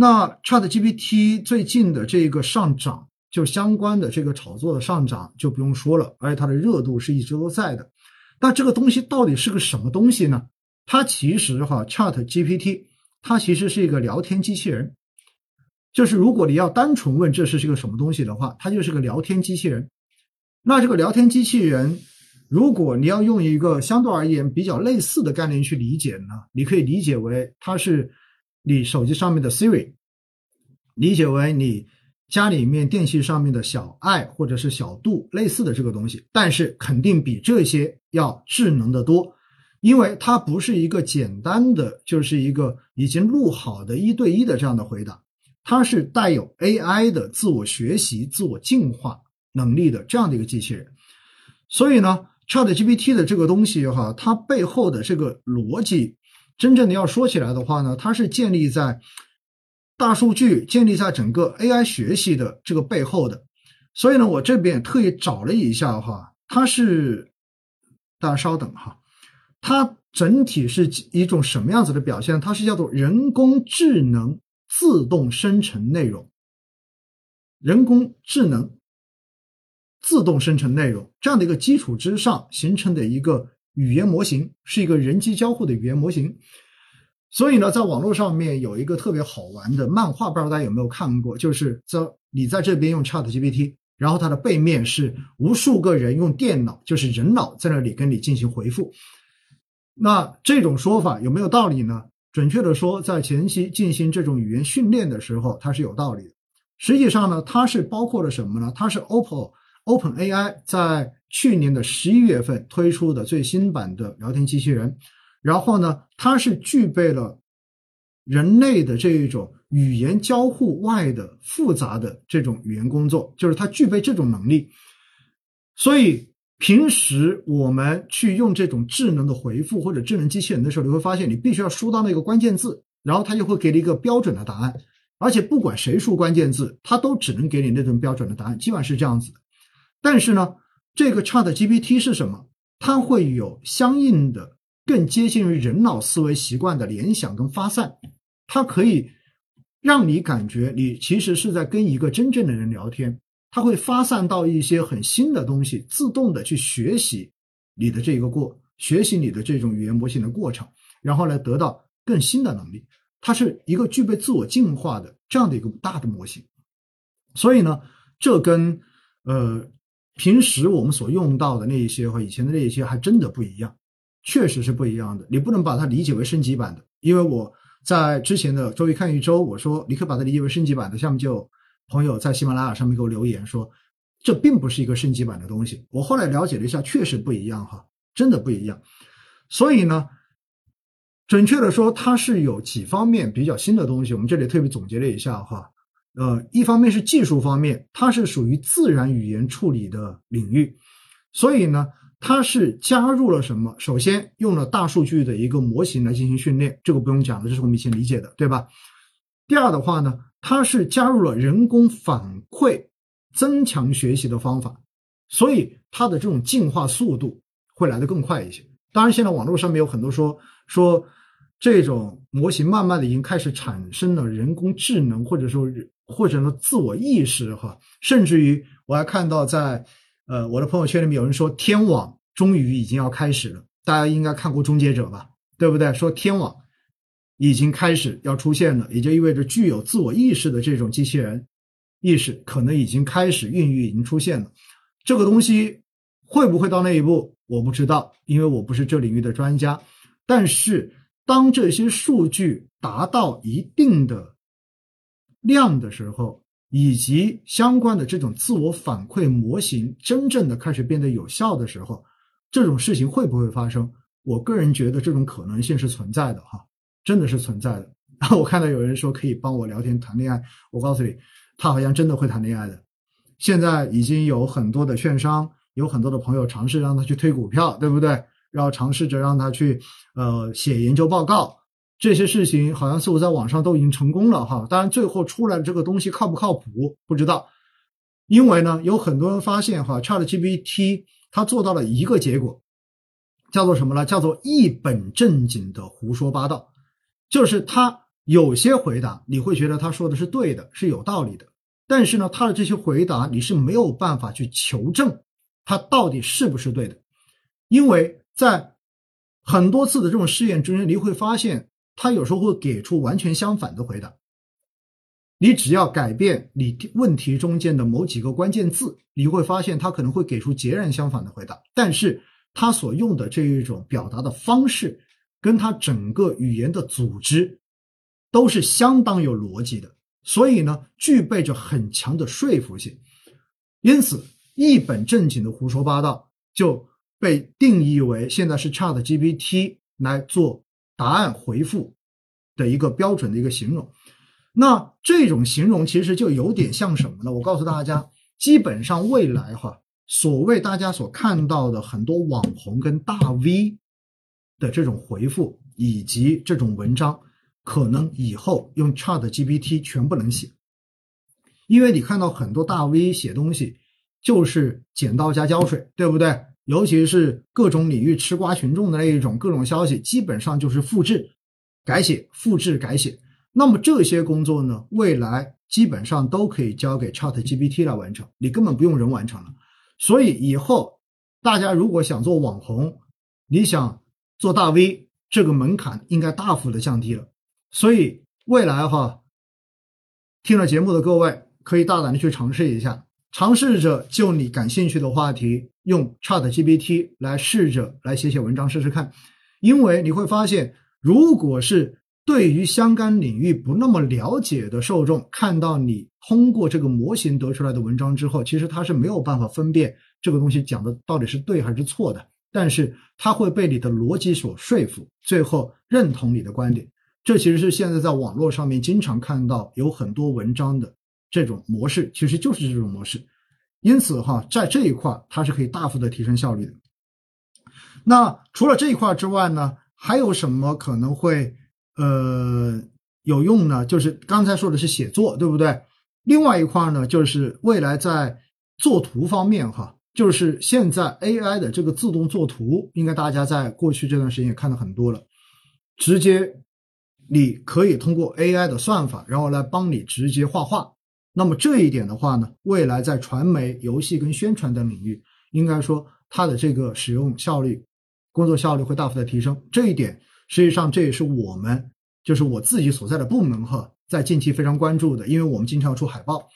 那 Chat GPT 最近的这个上涨，就相关的这个炒作的上涨就不用说了，而且它的热度是一直都在的。那这个东西到底是个什么东西呢？它其实哈，Chat GPT 它其实是一个聊天机器人。就是如果你要单纯问这是是个什么东西的话，它就是个聊天机器人。那这个聊天机器人，如果你要用一个相对而言比较类似的概念去理解呢，你可以理解为它是你手机上面的 Siri，理解为你家里面电器上面的小爱或者是小度类似的这个东西，但是肯定比这些要智能的多，因为它不是一个简单的，就是一个已经录好的一对一的这样的回答。它是带有 AI 的自我学习、自我进化能力的这样的一个机器人，所以呢，ChatGPT 的这个东西哈，它背后的这个逻辑，真正的要说起来的话呢，它是建立在大数据、建立在整个 AI 学习的这个背后的。所以呢，我这边特意找了一下哈，它是大家稍等哈，它整体是一种什么样子的表现？它是叫做人工智能。自动生成内容，人工智能自动生成内容这样的一个基础之上形成的一个语言模型，是一个人机交互的语言模型。所以呢，在网络上面有一个特别好玩的漫画，不知道大家有没有看过？就是在你在这边用 Chat GPT，然后它的背面是无数个人用电脑，就是人脑在那里跟你进行回复。那这种说法有没有道理呢？准确的说，在前期进行这种语言训练的时候，它是有道理的。实际上呢，它是包括了什么呢？它是 OPPO Open AI 在去年的十一月份推出的最新版的聊天机器人。然后呢，它是具备了人类的这一种语言交互外的复杂的这种语言工作，就是它具备这种能力。所以。平时我们去用这种智能的回复或者智能机器人的时候，你会发现你必须要输到那个关键字，然后它就会给你一个标准的答案。而且不管谁输关键字，它都只能给你那种标准的答案，基本上是这样子的。但是呢，这个 Chat GPT 是什么？它会有相应的更接近于人脑思维习惯的联想跟发散，它可以让你感觉你其实是在跟一个真正的人聊天。它会发散到一些很新的东西，自动的去学习你的这个过，学习你的这种语言模型的过程，然后来得到更新的能力。它是一个具备自我进化的这样的一个大的模型。所以呢，这跟呃平时我们所用到的那一些和以前的那一些还真的不一样，确实是不一样的。你不能把它理解为升级版的，因为我在之前的周一看一周，我说你可以把它理解为升级版的，下面就。朋友在喜马拉雅上面给我留言说，这并不是一个升级版的东西。我后来了解了一下，确实不一样哈，真的不一样。所以呢，准确的说，它是有几方面比较新的东西。我们这里特别总结了一下哈，呃，一方面是技术方面，它是属于自然语言处理的领域，所以呢，它是加入了什么？首先用了大数据的一个模型来进行训练，这个不用讲了，这是我们以前理解的，对吧？第二的话呢？它是加入了人工反馈增强学习的方法，所以它的这种进化速度会来得更快一些。当然，现在网络上面有很多说说这种模型慢慢的已经开始产生了人工智能，或者说或者呢自我意识哈，甚至于我还看到在呃我的朋友圈里面有人说天网终于已经要开始了，大家应该看过《终结者》吧，对不对？说天网。已经开始要出现了，也就意味着具有自我意识的这种机器人意识可能已经开始孕育，已经出现了。这个东西会不会到那一步，我不知道，因为我不是这领域的专家。但是，当这些数据达到一定的量的时候，以及相关的这种自我反馈模型真正的开始变得有效的时候，这种事情会不会发生？我个人觉得这种可能性是存在的，哈。真的是存在的。然后我看到有人说可以帮我聊天谈恋爱，我告诉你，他好像真的会谈恋爱的。现在已经有很多的券商，有很多的朋友尝试让他去推股票，对不对？然后尝试着让他去呃写研究报告，这些事情好像似乎在网上都已经成功了哈。当然最后出来的这个东西靠不靠谱不知道，因为呢有很多人发现哈，ChatGPT 它做到了一个结果，叫做什么呢？叫做一本正经的胡说八道。就是他有些回答你会觉得他说的是对的，是有道理的，但是呢，他的这些回答你是没有办法去求证他到底是不是对的，因为在很多次的这种试验中间，你会发现他有时候会给出完全相反的回答。你只要改变你问题中间的某几个关键字，你会发现他可能会给出截然相反的回答，但是他所用的这一种表达的方式，跟他整个语言的组织，都是相当有逻辑的，所以呢，具备着很强的说服性。因此，一本正经的胡说八道就被定义为现在是 Chat GPT 来做答案回复的一个标准的一个形容。那这种形容其实就有点像什么呢？我告诉大家，基本上未来哈，所谓大家所看到的很多网红跟大 V 的这种回复以及这种文章，可能以后用 Chat GPT 全部能写，因为你看到很多大 V 写东西就是剪刀加胶水，对不对？尤其是各种领域吃瓜群众的那一种各种消息，基本上就是复制、改写、复制、改写。那么这些工作呢，未来基本上都可以交给 Chat GPT 来完成，你根本不用人完成了。所以以后大家如果想做网红，你想做大 V，这个门槛应该大幅的降低了。所以未来哈，听了节目的各位可以大胆的去尝试一下，尝试着就你感兴趣的话题，用 Chat GPT 来试着来写写文章试试看，因为你会发现，如果是对于相关领域不那么了解的受众，看到你通过这个模型得出来的文章之后，其实他是没有办法分辨这个东西讲的到底是对还是错的。但是他会被你的逻辑所说服，最后认同你的观点。这其实是现在在网络上面经常看到有很多文章的这种模式，其实就是这种模式。因此哈，在这一块它是可以大幅的提升效率的。那除了这一块之外呢，还有什么可能会？呃，有用呢，就是刚才说的是写作，对不对？另外一块呢，就是未来在作图方面，哈，就是现在 AI 的这个自动作图，应该大家在过去这段时间也看的很多了。直接你可以通过 AI 的算法，然后来帮你直接画画。那么这一点的话呢，未来在传媒、游戏跟宣传等领域，应该说它的这个使用效率、工作效率会大幅的提升。这一点。实际上，这也是我们，就是我自己所在的部门哈，在近期非常关注的，因为我们经常要出海报，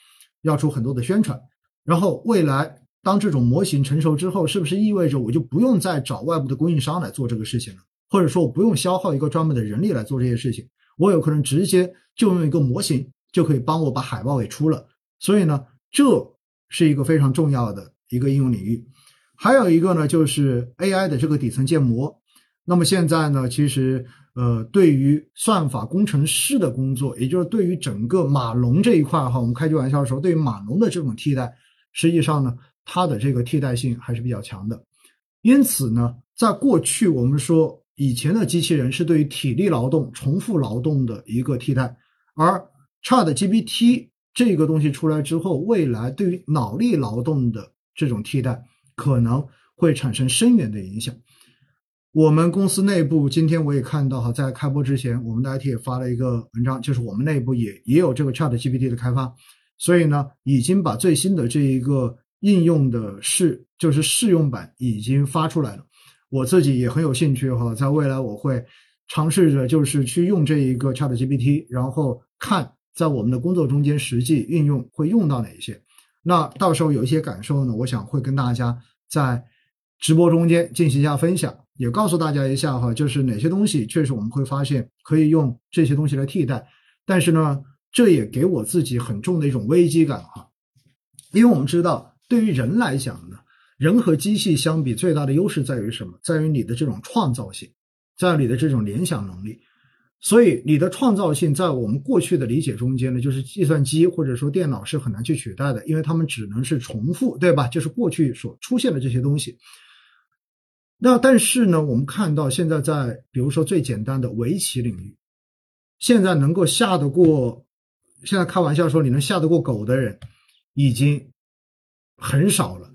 要出很多的宣传。然后未来当这种模型成熟之后，是不是意味着我就不用再找外部的供应商来做这个事情了？或者说我不用消耗一个专门的人力来做这些事情，我有可能直接就用一个模型就可以帮我把海报给出了。所以呢，这是一个非常重要的一个应用领域。还有一个呢，就是 AI 的这个底层建模。那么现在呢，其实呃，对于算法工程师的工作，也就是对于整个码农这一块哈，我们开句玩笑说，对于码农的这种替代，实际上呢，它的这个替代性还是比较强的。因此呢，在过去我们说以前的机器人是对于体力劳动、重复劳动的一个替代，而 Chat GPT 这个东西出来之后，未来对于脑力劳动的这种替代，可能会产生深远的影响。我们公司内部今天我也看到哈，在开播之前，我们的 IT 也发了一个文章，就是我们内部也也有这个 Chat GPT 的开发，所以呢，已经把最新的这一个应用的试就是试用版已经发出来了。我自己也很有兴趣哈，在未来我会尝试着就是去用这一个 Chat GPT，然后看在我们的工作中间实际运用会用到哪一些。那到时候有一些感受呢，我想会跟大家在直播中间进行一下分享。也告诉大家一下哈，就是哪些东西确实我们会发现可以用这些东西来替代，但是呢，这也给我自己很重的一种危机感哈，因为我们知道，对于人来讲呢，人和机器相比最大的优势在于什么？在于你的这种创造性，在你的这种联想能力。所以你的创造性在我们过去的理解中间呢，就是计算机或者说电脑是很难去取代的，因为它们只能是重复，对吧？就是过去所出现的这些东西。那但是呢，我们看到现在在比如说最简单的围棋领域，现在能够下得过，现在开玩笑说你能下得过狗的人，已经很少了。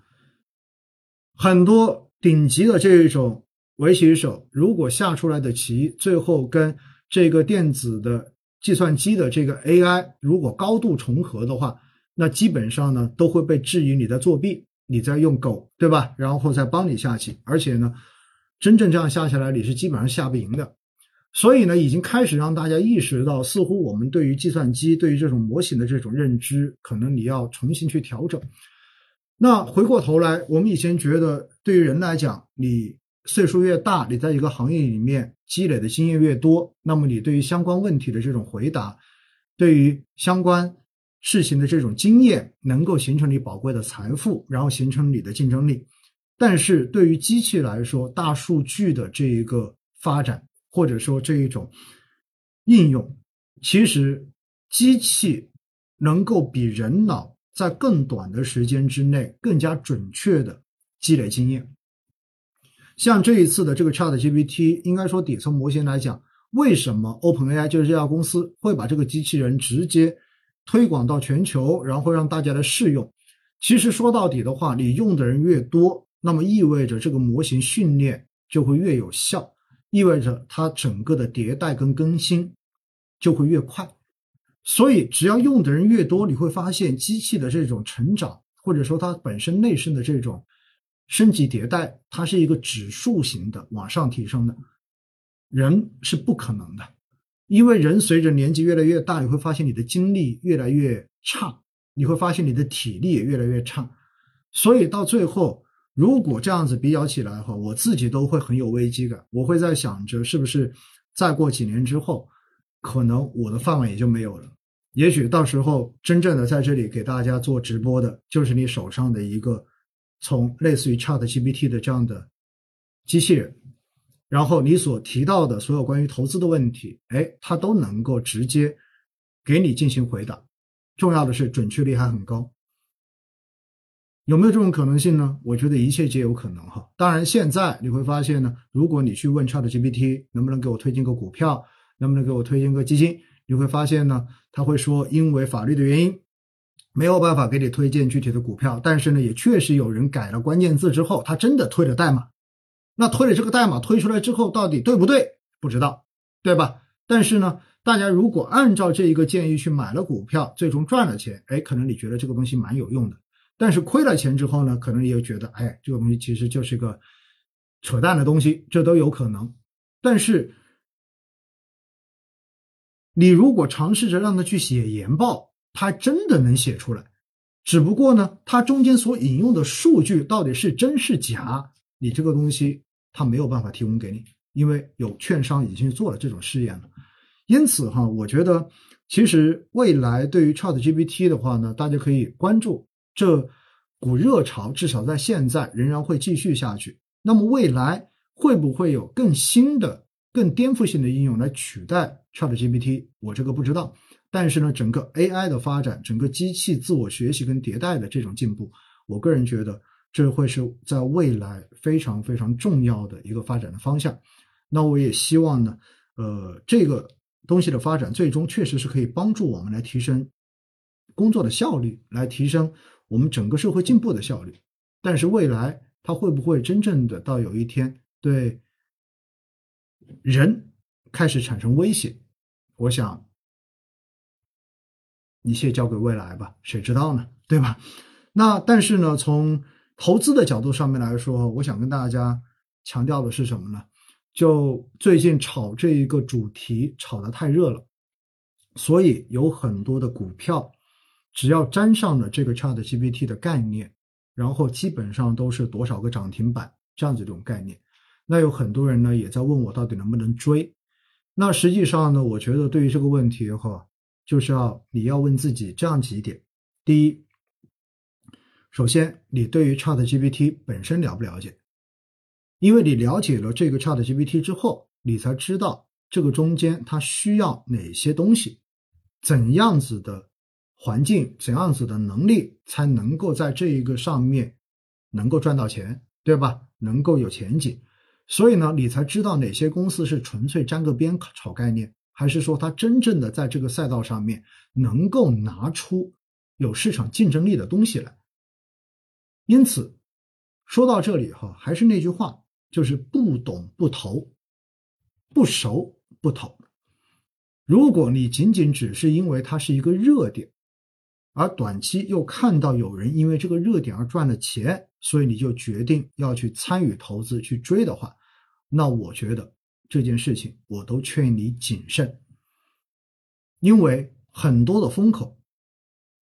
很多顶级的这种围棋手，如果下出来的棋最后跟这个电子的计算机的这个 AI 如果高度重合的话，那基本上呢都会被质疑你在作弊，你在用狗，对吧？然后再帮你下棋，而且呢，真正这样下下来，你是基本上下不赢的。所以呢，已经开始让大家意识到，似乎我们对于计算机、对于这种模型的这种认知，可能你要重新去调整。那回过头来，我们以前觉得，对于人来讲，你岁数越大，你在一个行业里面积累的经验越多，那么你对于相关问题的这种回答，对于相关事情的这种经验，能够形成你宝贵的财富，然后形成你的竞争力。但是对于机器来说，大数据的这一个发展。或者说这一种应用，其实机器能够比人脑在更短的时间之内更加准确的积累经验。像这一次的这个 Chat GPT，应该说底层模型来讲，为什么 OpenAI 就是这家公司会把这个机器人直接推广到全球，然后让大家来试用？其实说到底的话，你用的人越多，那么意味着这个模型训练就会越有效。意味着它整个的迭代跟更新就会越快，所以只要用的人越多，你会发现机器的这种成长，或者说它本身内生的这种升级迭代，它是一个指数型的往上提升的。人是不可能的，因为人随着年纪越来越大，你会发现你的精力越来越差，你会发现你的体力也越来越差，所以到最后。如果这样子比较起来的话，我自己都会很有危机感。我会在想着，是不是再过几年之后，可能我的饭碗也就没有了。也许到时候真正的在这里给大家做直播的，就是你手上的一个从类似于 Chat GPT 的这样的机器人，然后你所提到的所有关于投资的问题，哎，它都能够直接给你进行回答。重要的是准确率还很高。有没有这种可能性呢？我觉得一切皆有可能哈。当然，现在你会发现呢，如果你去问 Chat GPT 能不能给我推荐个股票，能不能给我推荐个基金，你会发现呢，他会说因为法律的原因，没有办法给你推荐具体的股票。但是呢，也确实有人改了关键字之后，他真的推了代码。那推了这个代码推出来之后，到底对不对？不知道，对吧？但是呢，大家如果按照这一个建议去买了股票，最终赚了钱，哎，可能你觉得这个东西蛮有用的。但是亏了钱之后呢，可能也觉得，哎，这个东西其实就是个扯淡的东西，这都有可能。但是，你如果尝试着让他去写研报，他真的能写出来。只不过呢，他中间所引用的数据到底是真是假，你这个东西他没有办法提供给你，因为有券商已经做了这种试验了。因此哈，我觉得其实未来对于 Chat GPT 的话呢，大家可以关注。这股热潮至少在现在仍然会继续下去。那么未来会不会有更新的、更颠覆性的应用来取代 ChatGPT？我这个不知道。但是呢，整个 AI 的发展，整个机器自我学习跟迭代的这种进步，我个人觉得这会是在未来非常非常重要的一个发展的方向。那我也希望呢，呃，这个东西的发展最终确实是可以帮助我们来提升工作的效率，来提升。我们整个社会进步的效率，但是未来它会不会真正的到有一天对人开始产生威胁？我想一切交给未来吧，谁知道呢？对吧？那但是呢，从投资的角度上面来说，我想跟大家强调的是什么呢？就最近炒这一个主题炒得太热了，所以有很多的股票。只要沾上了这个 Chat GPT 的概念，然后基本上都是多少个涨停板这样子这种概念。那有很多人呢也在问我到底能不能追。那实际上呢，我觉得对于这个问题哈，就是要你要问自己这样几点：第一，首先你对于 Chat GPT 本身了不了解？因为你了解了这个 Chat GPT 之后，你才知道这个中间它需要哪些东西，怎样子的。环境怎样子的能力才能够在这一个上面能够赚到钱，对吧？能够有前景，所以呢，你才知道哪些公司是纯粹沾个边炒概念，还是说他真正的在这个赛道上面能够拿出有市场竞争力的东西来。因此，说到这里哈，还是那句话，就是不懂不投，不熟不投。如果你仅仅只是因为它是一个热点，而短期又看到有人因为这个热点而赚了钱，所以你就决定要去参与投资去追的话，那我觉得这件事情我都劝你谨慎，因为很多的风口，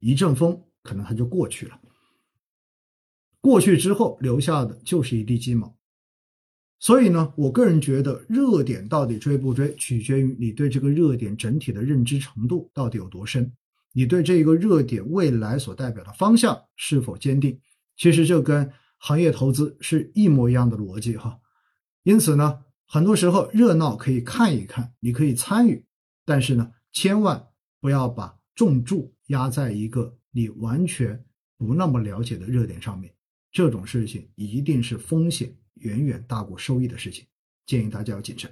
一阵风可能它就过去了，过去之后留下的就是一地鸡毛。所以呢，我个人觉得热点到底追不追，取决于你对这个热点整体的认知程度到底有多深。你对这个热点未来所代表的方向是否坚定？其实这跟行业投资是一模一样的逻辑哈。因此呢，很多时候热闹可以看一看，你可以参与，但是呢，千万不要把重注压在一个你完全不那么了解的热点上面。这种事情一定是风险远远大过收益的事情，建议大家要谨慎。